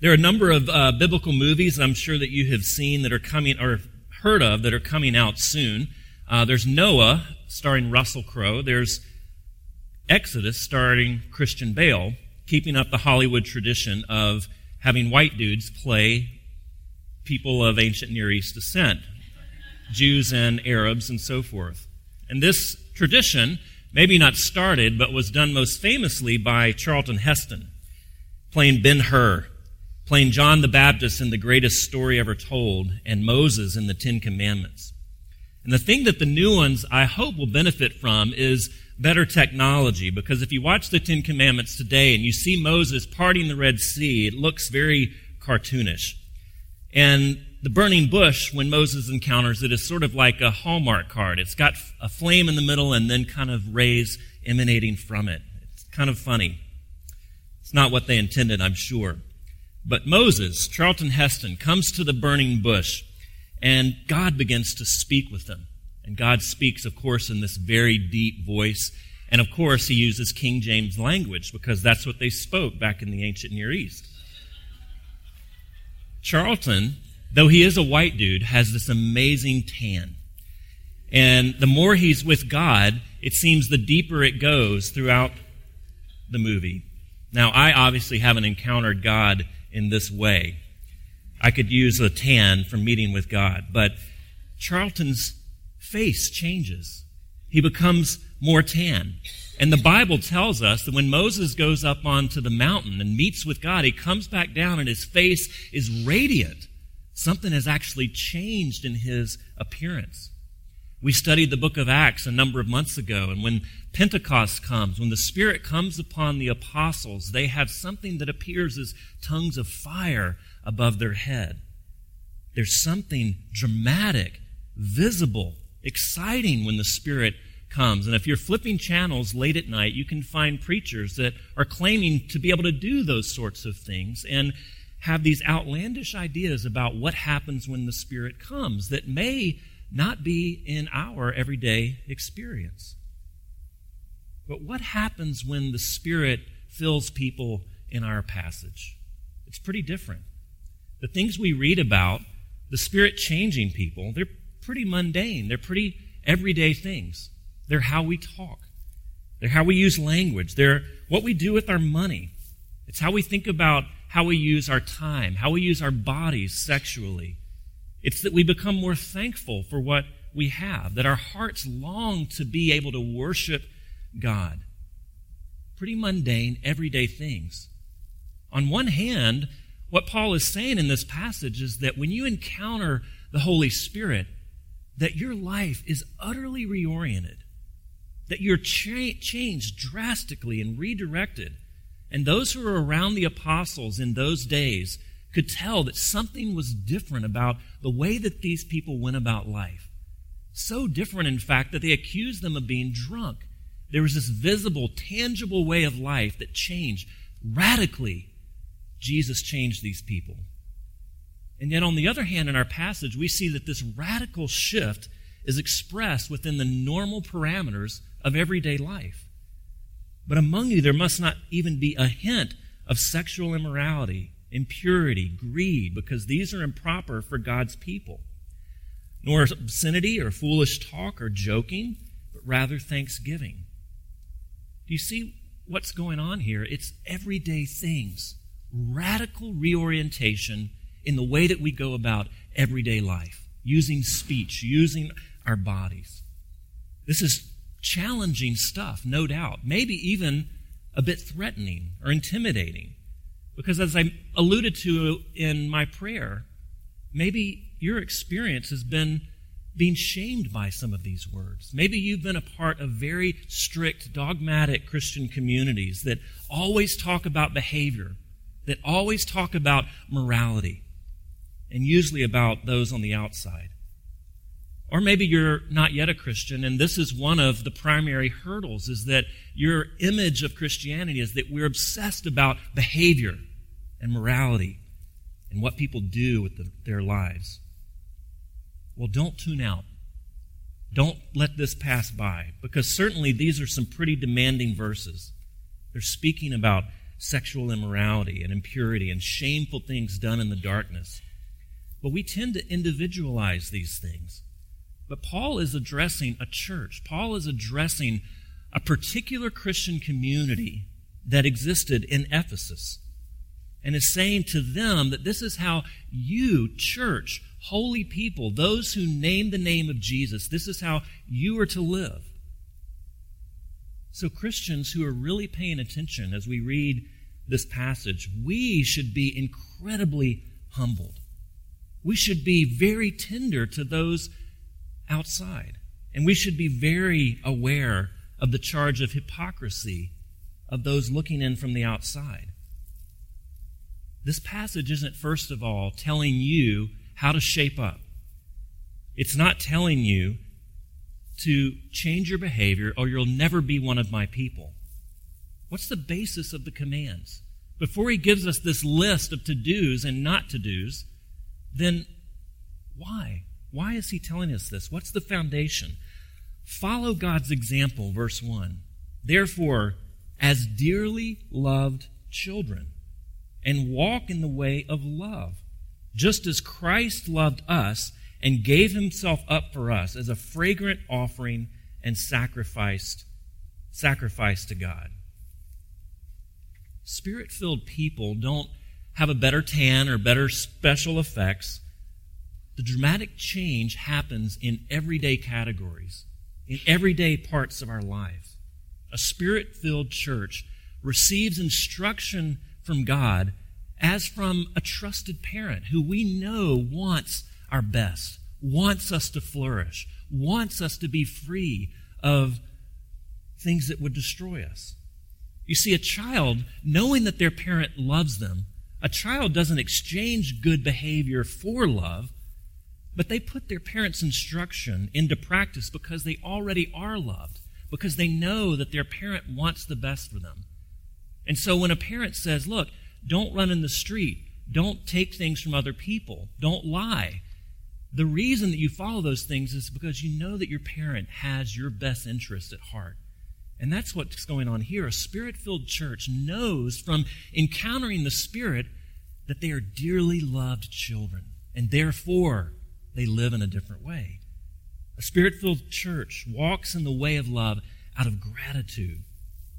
There are a number of uh, biblical movies I'm sure that you have seen that are coming or heard of that are coming out soon. Uh, there's Noah, starring Russell Crowe. There's Exodus, starring Christian Bale, keeping up the Hollywood tradition of having white dudes play people of ancient Near East descent, Jews and Arabs and so forth. And this tradition, maybe not started, but was done most famously by Charlton Heston, playing Ben Hur playing John the Baptist in the greatest story ever told, and Moses in the Ten Commandments. And the thing that the new ones, I hope, will benefit from is better technology, because if you watch the Ten Commandments today and you see Moses parting the Red Sea, it looks very cartoonish. And the burning bush, when Moses encounters it, is sort of like a Hallmark card. It's got a flame in the middle and then kind of rays emanating from it. It's kind of funny. It's not what they intended, I'm sure. But Moses, Charlton Heston, comes to the burning bush, and God begins to speak with them. And God speaks, of course, in this very deep voice. And of course, he uses King James language because that's what they spoke back in the ancient Near East. Charlton, though he is a white dude, has this amazing tan. And the more he's with God, it seems the deeper it goes throughout the movie. Now, I obviously haven't encountered God in this way. I could use a tan from meeting with God, but Charlton's face changes. He becomes more tan. And the Bible tells us that when Moses goes up onto the mountain and meets with God, he comes back down and his face is radiant. Something has actually changed in his appearance. We studied the book of Acts a number of months ago, and when Pentecost comes, when the Spirit comes upon the apostles, they have something that appears as tongues of fire above their head. There's something dramatic, visible, exciting when the Spirit comes. And if you're flipping channels late at night, you can find preachers that are claiming to be able to do those sorts of things and have these outlandish ideas about what happens when the Spirit comes that may not be in our everyday experience. But what happens when the Spirit fills people in our passage? It's pretty different. The things we read about, the Spirit changing people, they're pretty mundane. They're pretty everyday things. They're how we talk. They're how we use language. They're what we do with our money. It's how we think about how we use our time, how we use our bodies sexually, it's that we become more thankful for what we have, that our hearts long to be able to worship God. Pretty mundane, everyday things. On one hand, what Paul is saying in this passage is that when you encounter the Holy Spirit, that your life is utterly reoriented, that you're cha- changed drastically and redirected. And those who were around the apostles in those days could tell that something was different about the way that these people went about life. So different, in fact, that they accused them of being drunk. There was this visible, tangible way of life that changed radically. Jesus changed these people. And yet, on the other hand, in our passage, we see that this radical shift is expressed within the normal parameters of everyday life. But among you, there must not even be a hint of sexual immorality impurity, greed, because these are improper for God's people. Nor obscenity or foolish talk or joking, but rather thanksgiving. Do you see what's going on here? It's everyday things, radical reorientation in the way that we go about everyday life, using speech, using our bodies. This is challenging stuff, no doubt, maybe even a bit threatening or intimidating. Because as I alluded to in my prayer, maybe your experience has been being shamed by some of these words. Maybe you've been a part of very strict, dogmatic Christian communities that always talk about behavior, that always talk about morality, and usually about those on the outside. Or maybe you're not yet a Christian, and this is one of the primary hurdles is that your image of Christianity is that we're obsessed about behavior and morality and what people do with the, their lives. Well, don't tune out. Don't let this pass by because certainly these are some pretty demanding verses. They're speaking about sexual immorality and impurity and shameful things done in the darkness. But we tend to individualize these things. But Paul is addressing a church. Paul is addressing a particular Christian community that existed in Ephesus and is saying to them that this is how you, church, holy people, those who name the name of Jesus, this is how you are to live. So, Christians who are really paying attention as we read this passage, we should be incredibly humbled. We should be very tender to those outside. And we should be very aware of the charge of hypocrisy of those looking in from the outside. This passage isn't, first of all, telling you how to shape up. It's not telling you to change your behavior or you'll never be one of my people. What's the basis of the commands? Before he gives us this list of to dos and not to dos, then why? Why is he telling us this? What's the foundation? Follow God's example, verse 1. Therefore, as dearly loved children, and walk in the way of love, just as Christ loved us and gave himself up for us as a fragrant offering and sacrificed sacrifice to God. Spirit-filled people don't have a better tan or better special effects. The dramatic change happens in everyday categories, in everyday parts of our lives. A spirit-filled church receives instruction from God as from a trusted parent who we know wants our best, wants us to flourish, wants us to be free of things that would destroy us. You see, a child, knowing that their parent loves them, a child doesn't exchange good behavior for love, but they put their parents' instruction into practice because they already are loved, because they know that their parent wants the best for them. And so when a parent says, Look, don't run in the street. Don't take things from other people. Don't lie. The reason that you follow those things is because you know that your parent has your best interest at heart. And that's what's going on here. A spirit filled church knows from encountering the Spirit that they are dearly loved children, and therefore they live in a different way. A spirit filled church walks in the way of love out of gratitude,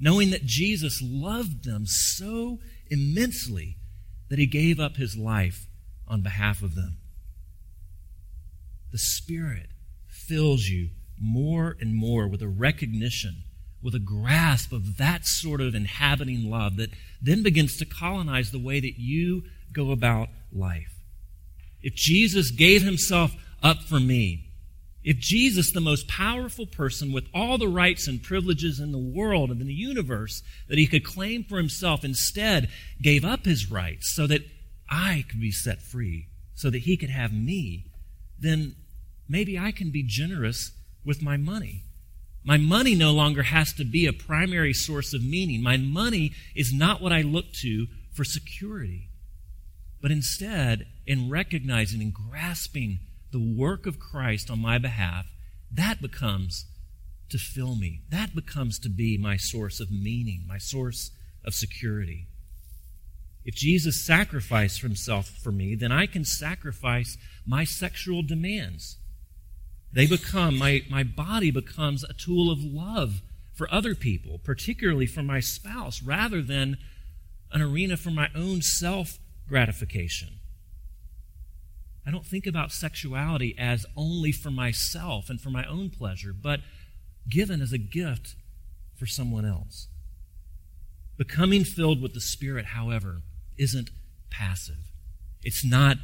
knowing that Jesus loved them so immensely that he gave up his life on behalf of them. The Spirit fills you more and more with a recognition, with a grasp of that sort of inhabiting love that then begins to colonize the way that you go about life. If Jesus gave himself up for me, if Jesus, the most powerful person with all the rights and privileges in the world and in the universe that he could claim for himself, instead gave up his rights so that I could be set free, so that he could have me, then maybe I can be generous with my money. My money no longer has to be a primary source of meaning. My money is not what I look to for security. But instead, in recognizing and grasping the work of Christ on my behalf, that becomes to fill me. That becomes to be my source of meaning, my source of security. If Jesus sacrificed himself for me, then I can sacrifice my sexual demands. They become, my, my body becomes a tool of love for other people, particularly for my spouse, rather than an arena for my own self gratification. I don't think about sexuality as only for myself and for my own pleasure, but given as a gift for someone else. Becoming filled with the Spirit, however, isn't passive. It's not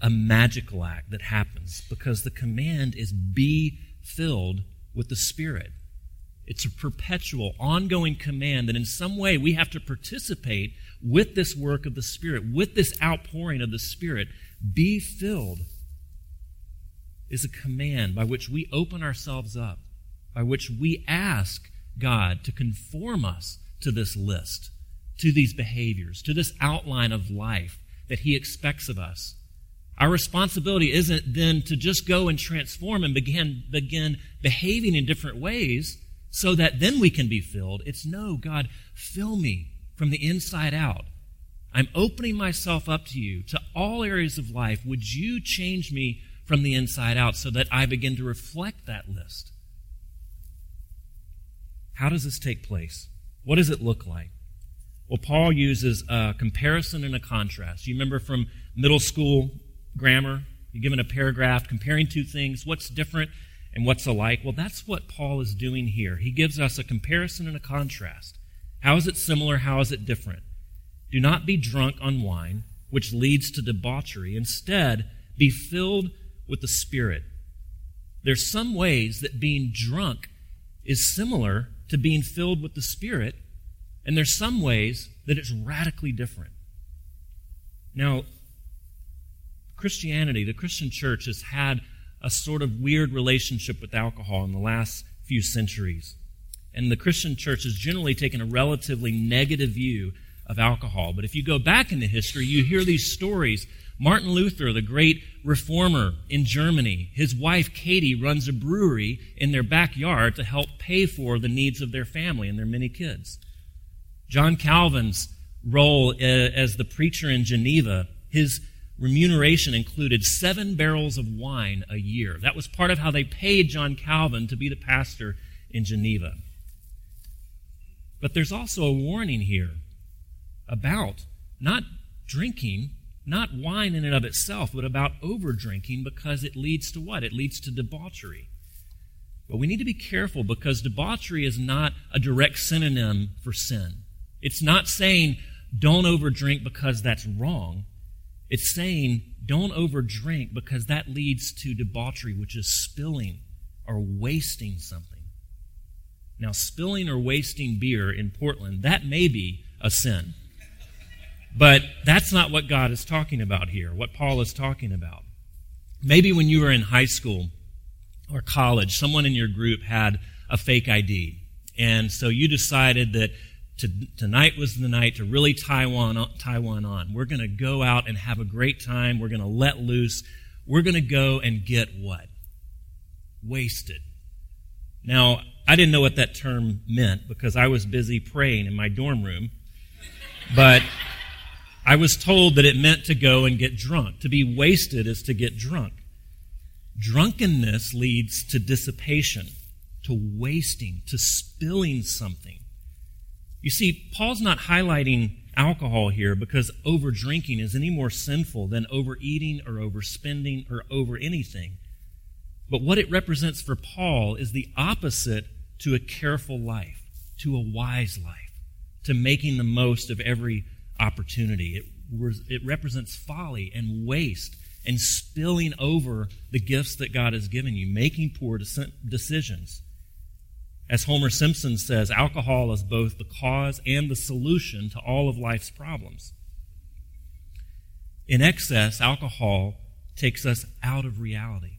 a magical act that happens because the command is be filled with the Spirit. It's a perpetual, ongoing command that in some way we have to participate with this work of the Spirit, with this outpouring of the Spirit be filled is a command by which we open ourselves up, by which we ask God to conform us to this list, to these behaviors, to this outline of life that He expects of us. Our responsibility isn't then to just go and transform and begin, begin behaving in different ways so that then we can be filled. It's no, God, fill me from the inside out. I'm opening myself up to you, to all areas of life. Would you change me from the inside out so that I begin to reflect that list? How does this take place? What does it look like? Well, Paul uses a comparison and a contrast. You remember from middle school grammar? You're given a paragraph comparing two things. What's different and what's alike? Well, that's what Paul is doing here. He gives us a comparison and a contrast. How is it similar? How is it different? Do not be drunk on wine, which leads to debauchery. Instead, be filled with the Spirit. There's some ways that being drunk is similar to being filled with the Spirit, and there's some ways that it's radically different. Now, Christianity, the Christian church, has had a sort of weird relationship with alcohol in the last few centuries. And the Christian church has generally taken a relatively negative view of alcohol. But if you go back into history, you hear these stories. Martin Luther, the great reformer in Germany, his wife Katie runs a brewery in their backyard to help pay for the needs of their family and their many kids. John Calvin's role uh, as the preacher in Geneva, his remuneration included seven barrels of wine a year. That was part of how they paid John Calvin to be the pastor in Geneva. But there's also a warning here about not drinking, not wine in and of itself, but about over drinking because it leads to what? It leads to debauchery. But we need to be careful because debauchery is not a direct synonym for sin. It's not saying don't overdrink because that's wrong. It's saying don't overdrink because that leads to debauchery, which is spilling or wasting something. Now, spilling or wasting beer in Portland, that may be a sin. But that's not what God is talking about here, what Paul is talking about. Maybe when you were in high school or college, someone in your group had a fake ID. And so you decided that to, tonight was the night to really tie one, tie one on. We're going to go out and have a great time. We're going to let loose. We're going to go and get what? Wasted. Now, I didn't know what that term meant because I was busy praying in my dorm room. But I was told that it meant to go and get drunk. To be wasted is to get drunk. Drunkenness leads to dissipation, to wasting, to spilling something. You see, Paul's not highlighting alcohol here because over drinking is any more sinful than overeating or overspending or over anything. But what it represents for Paul is the opposite to a careful life, to a wise life, to making the most of every opportunity. It, it represents folly and waste and spilling over the gifts that God has given you, making poor decisions. As Homer Simpson says, alcohol is both the cause and the solution to all of life's problems. In excess, alcohol takes us out of reality.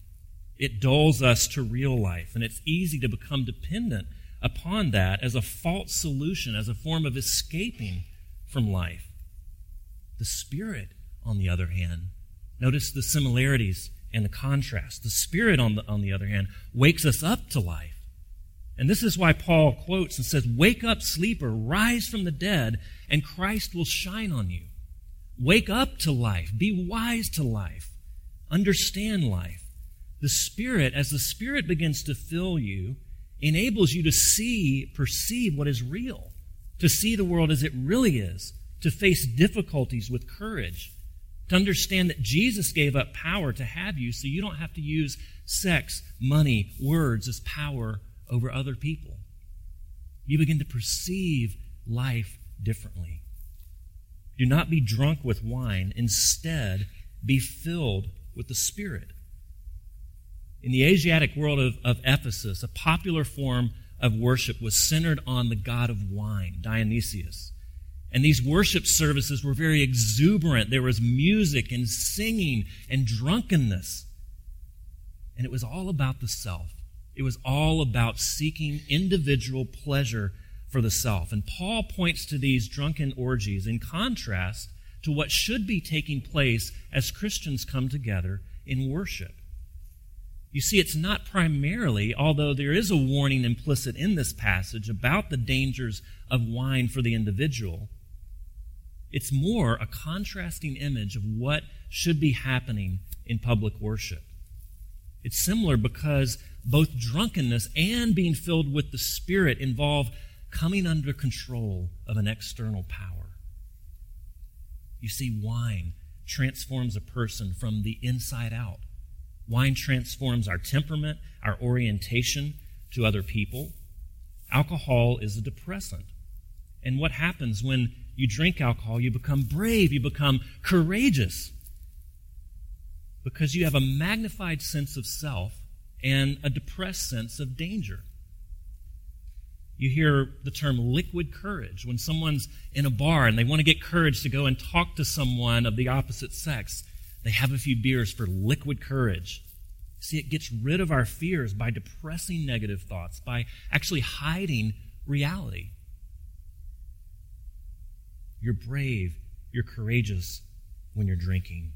It dulls us to real life, and it's easy to become dependent upon that as a false solution, as a form of escaping from life. The Spirit, on the other hand, notice the similarities and the contrast. The Spirit, on the, on the other hand, wakes us up to life. And this is why Paul quotes and says, Wake up, sleeper, rise from the dead, and Christ will shine on you. Wake up to life. Be wise to life. Understand life. The Spirit, as the Spirit begins to fill you, enables you to see, perceive what is real, to see the world as it really is, to face difficulties with courage, to understand that Jesus gave up power to have you so you don't have to use sex, money, words as power over other people. You begin to perceive life differently. Do not be drunk with wine. Instead, be filled with the Spirit. In the Asiatic world of, of Ephesus, a popular form of worship was centered on the god of wine, Dionysius. And these worship services were very exuberant. There was music and singing and drunkenness. And it was all about the self. It was all about seeking individual pleasure for the self. And Paul points to these drunken orgies in contrast to what should be taking place as Christians come together in worship. You see, it's not primarily, although there is a warning implicit in this passage about the dangers of wine for the individual, It's more a contrasting image of what should be happening in public worship. It's similar because both drunkenness and being filled with the Spirit involve coming under control of an external power. You see, wine transforms a person from the inside out. Wine transforms our temperament, our orientation to other people. Alcohol is a depressant. And what happens when you drink alcohol? You become brave, you become courageous because you have a magnified sense of self and a depressed sense of danger. You hear the term liquid courage when someone's in a bar and they want to get courage to go and talk to someone of the opposite sex. They have a few beers for liquid courage. See, it gets rid of our fears by depressing negative thoughts, by actually hiding reality. You're brave, you're courageous when you're drinking.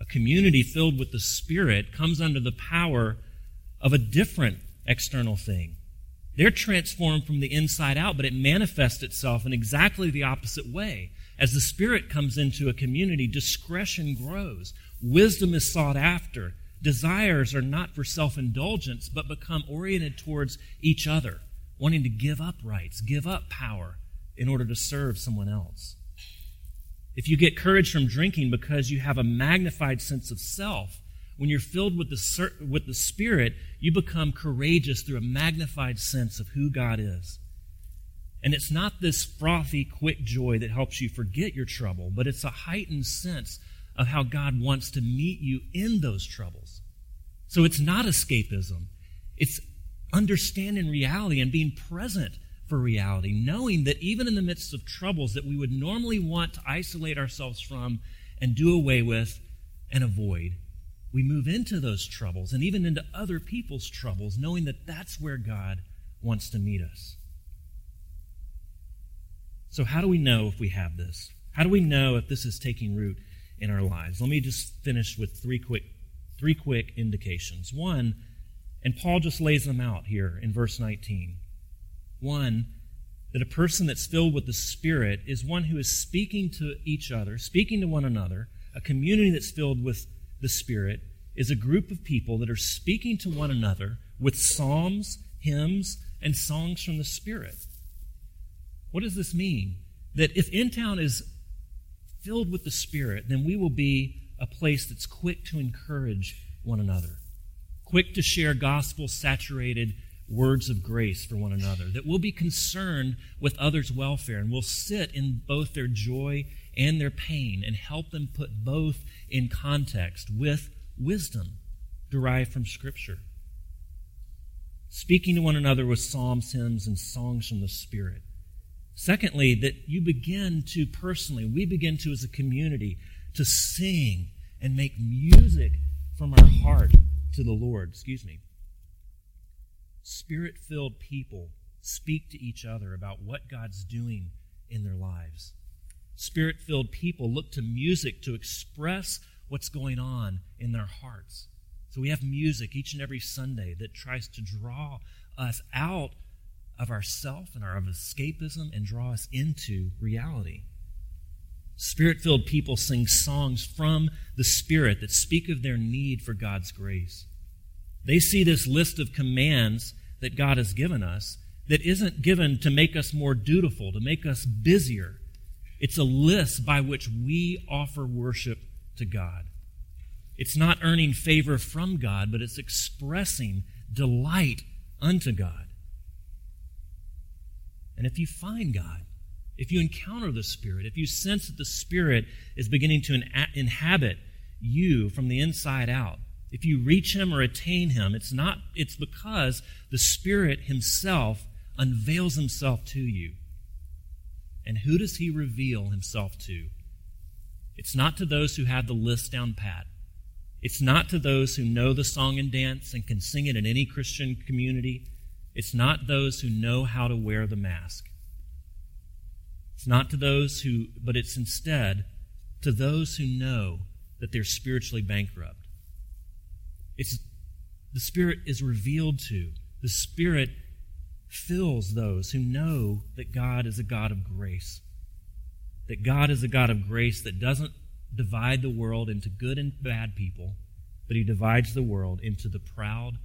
A community filled with the Spirit comes under the power of a different external thing. They're transformed from the inside out, but it manifests itself in exactly the opposite way. As the Spirit comes into a community, discretion grows, wisdom is sought after, desires are not for self indulgence, but become oriented towards each other, wanting to give up rights, give up power in order to serve someone else. If you get courage from drinking because you have a magnified sense of self, when you're filled with the, with the Spirit, you become courageous through a magnified sense of who God is. And it's not this frothy, quick joy that helps you forget your trouble, but it's a heightened sense of how God wants to meet you in those troubles. So it's not escapism. It's understanding reality and being present for reality, knowing that even in the midst of troubles that we would normally want to isolate ourselves from and do away with and avoid, we move into those troubles and even into other people's troubles, knowing that that's where God wants to meet us. So, how do we know if we have this? How do we know if this is taking root in our lives? Let me just finish with three quick, three quick indications. One, and Paul just lays them out here in verse 19. One, that a person that's filled with the Spirit is one who is speaking to each other, speaking to one another, a community that's filled with the Spirit is a group of people that are speaking to one another with psalms, hymns, and songs from the Spirit. What does this mean? That if In Town is filled with the Spirit, then we will be a place that's quick to encourage one another, quick to share gospel saturated words of grace for one another, that we'll be concerned with others' welfare and we'll sit in both their joy and their pain and help them put both in context with wisdom derived from Scripture. Speaking to one another with psalms, hymns, and songs from the Spirit. Secondly, that you begin to personally, we begin to as a community, to sing and make music from our heart to the Lord. Excuse me. Spirit filled people speak to each other about what God's doing in their lives. Spirit filled people look to music to express what's going on in their hearts. So we have music each and every Sunday that tries to draw us out of ourself and our of escapism and draw us into reality. Spirit filled people sing songs from the Spirit that speak of their need for God's grace. They see this list of commands that God has given us that isn't given to make us more dutiful, to make us busier, it's a list by which we offer worship to God. It's not earning favor from God, but it's expressing delight unto God. And if you find God, if you encounter the Spirit, if you sense that the Spirit is beginning to inhabit you from the inside out, if you reach Him or attain Him, it's not, it's because the Spirit Himself unveils Himself to you. And who does he reveal himself to? It's not to those who have the list down pat. It's not to those who know the song and dance and can sing it in any Christian community. It's not those who know how to wear the mask. It's not to those who, but it's instead to those who know that they're spiritually bankrupt. It's the Spirit is revealed to. The Spirit fills those who know that God is a God of grace. that God is a God of grace that doesn't divide the world into good and bad people, but he divides the world into the proud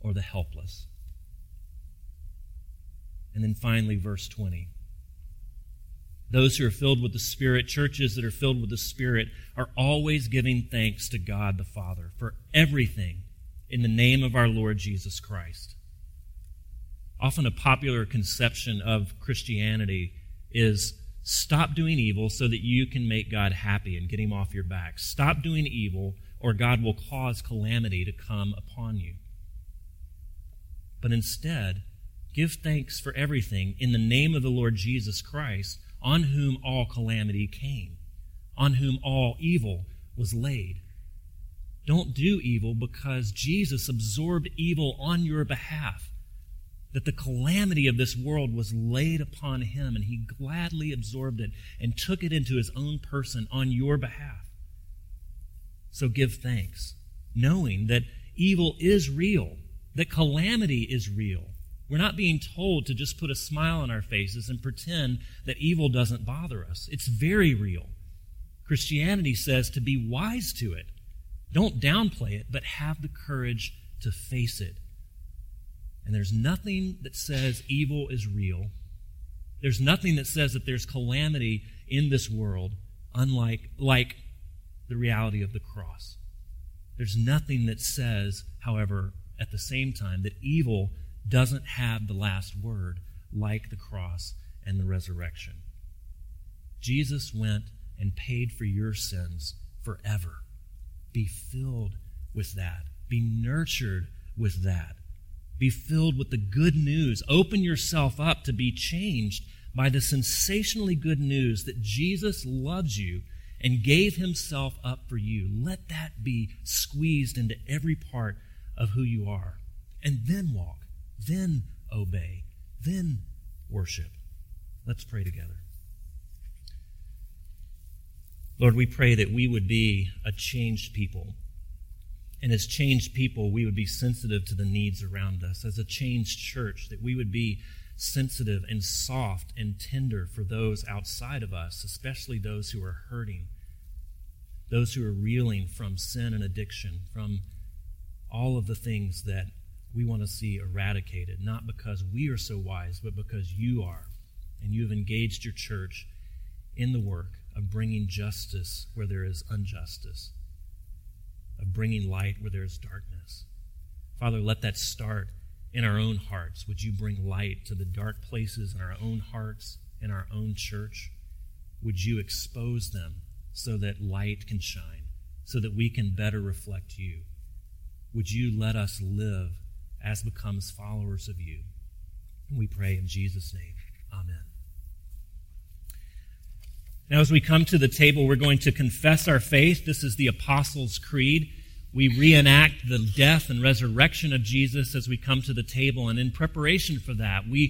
or the helpless. And then finally, verse 20. Those who are filled with the Spirit, churches that are filled with the Spirit, are always giving thanks to God the Father for everything in the name of our Lord Jesus Christ. Often a popular conception of Christianity is stop doing evil so that you can make God happy and get him off your back. Stop doing evil or God will cause calamity to come upon you. But instead, give thanks for everything in the name of the Lord Jesus Christ, on whom all calamity came, on whom all evil was laid. Don't do evil because Jesus absorbed evil on your behalf. That the calamity of this world was laid upon him, and he gladly absorbed it and took it into his own person on your behalf. So give thanks, knowing that evil is real, that calamity is real. We're not being told to just put a smile on our faces and pretend that evil doesn't bother us. It's very real. Christianity says to be wise to it don't downplay it, but have the courage to face it. And there's nothing that says evil is real. There's nothing that says that there's calamity in this world unlike like the reality of the cross. There's nothing that says, however, at the same time, that evil doesn't have the last word like the cross and the resurrection. Jesus went and paid for your sins forever. Be filled with that. Be nurtured with that. Be filled with the good news. Open yourself up to be changed by the sensationally good news that Jesus loves you and gave himself up for you. Let that be squeezed into every part of who you are. And then walk, then obey, then worship. Let's pray together. Lord, we pray that we would be a changed people. And as changed people, we would be sensitive to the needs around us. As a changed church, that we would be sensitive and soft and tender for those outside of us, especially those who are hurting, those who are reeling from sin and addiction, from all of the things that we want to see eradicated, not because we are so wise, but because you are. And you have engaged your church in the work of bringing justice where there is injustice, of bringing light where there is darkness. Father, let that start in our own hearts. Would you bring light to the dark places in our own hearts, in our own church? Would you expose them so that light can shine, so that we can better reflect you? Would you let us live as becomes followers of you? And we pray in Jesus' name. Amen. Now, as we come to the table, we're going to confess our faith. This is the Apostles' Creed. We reenact the death and resurrection of Jesus as we come to the table. And in preparation for that, we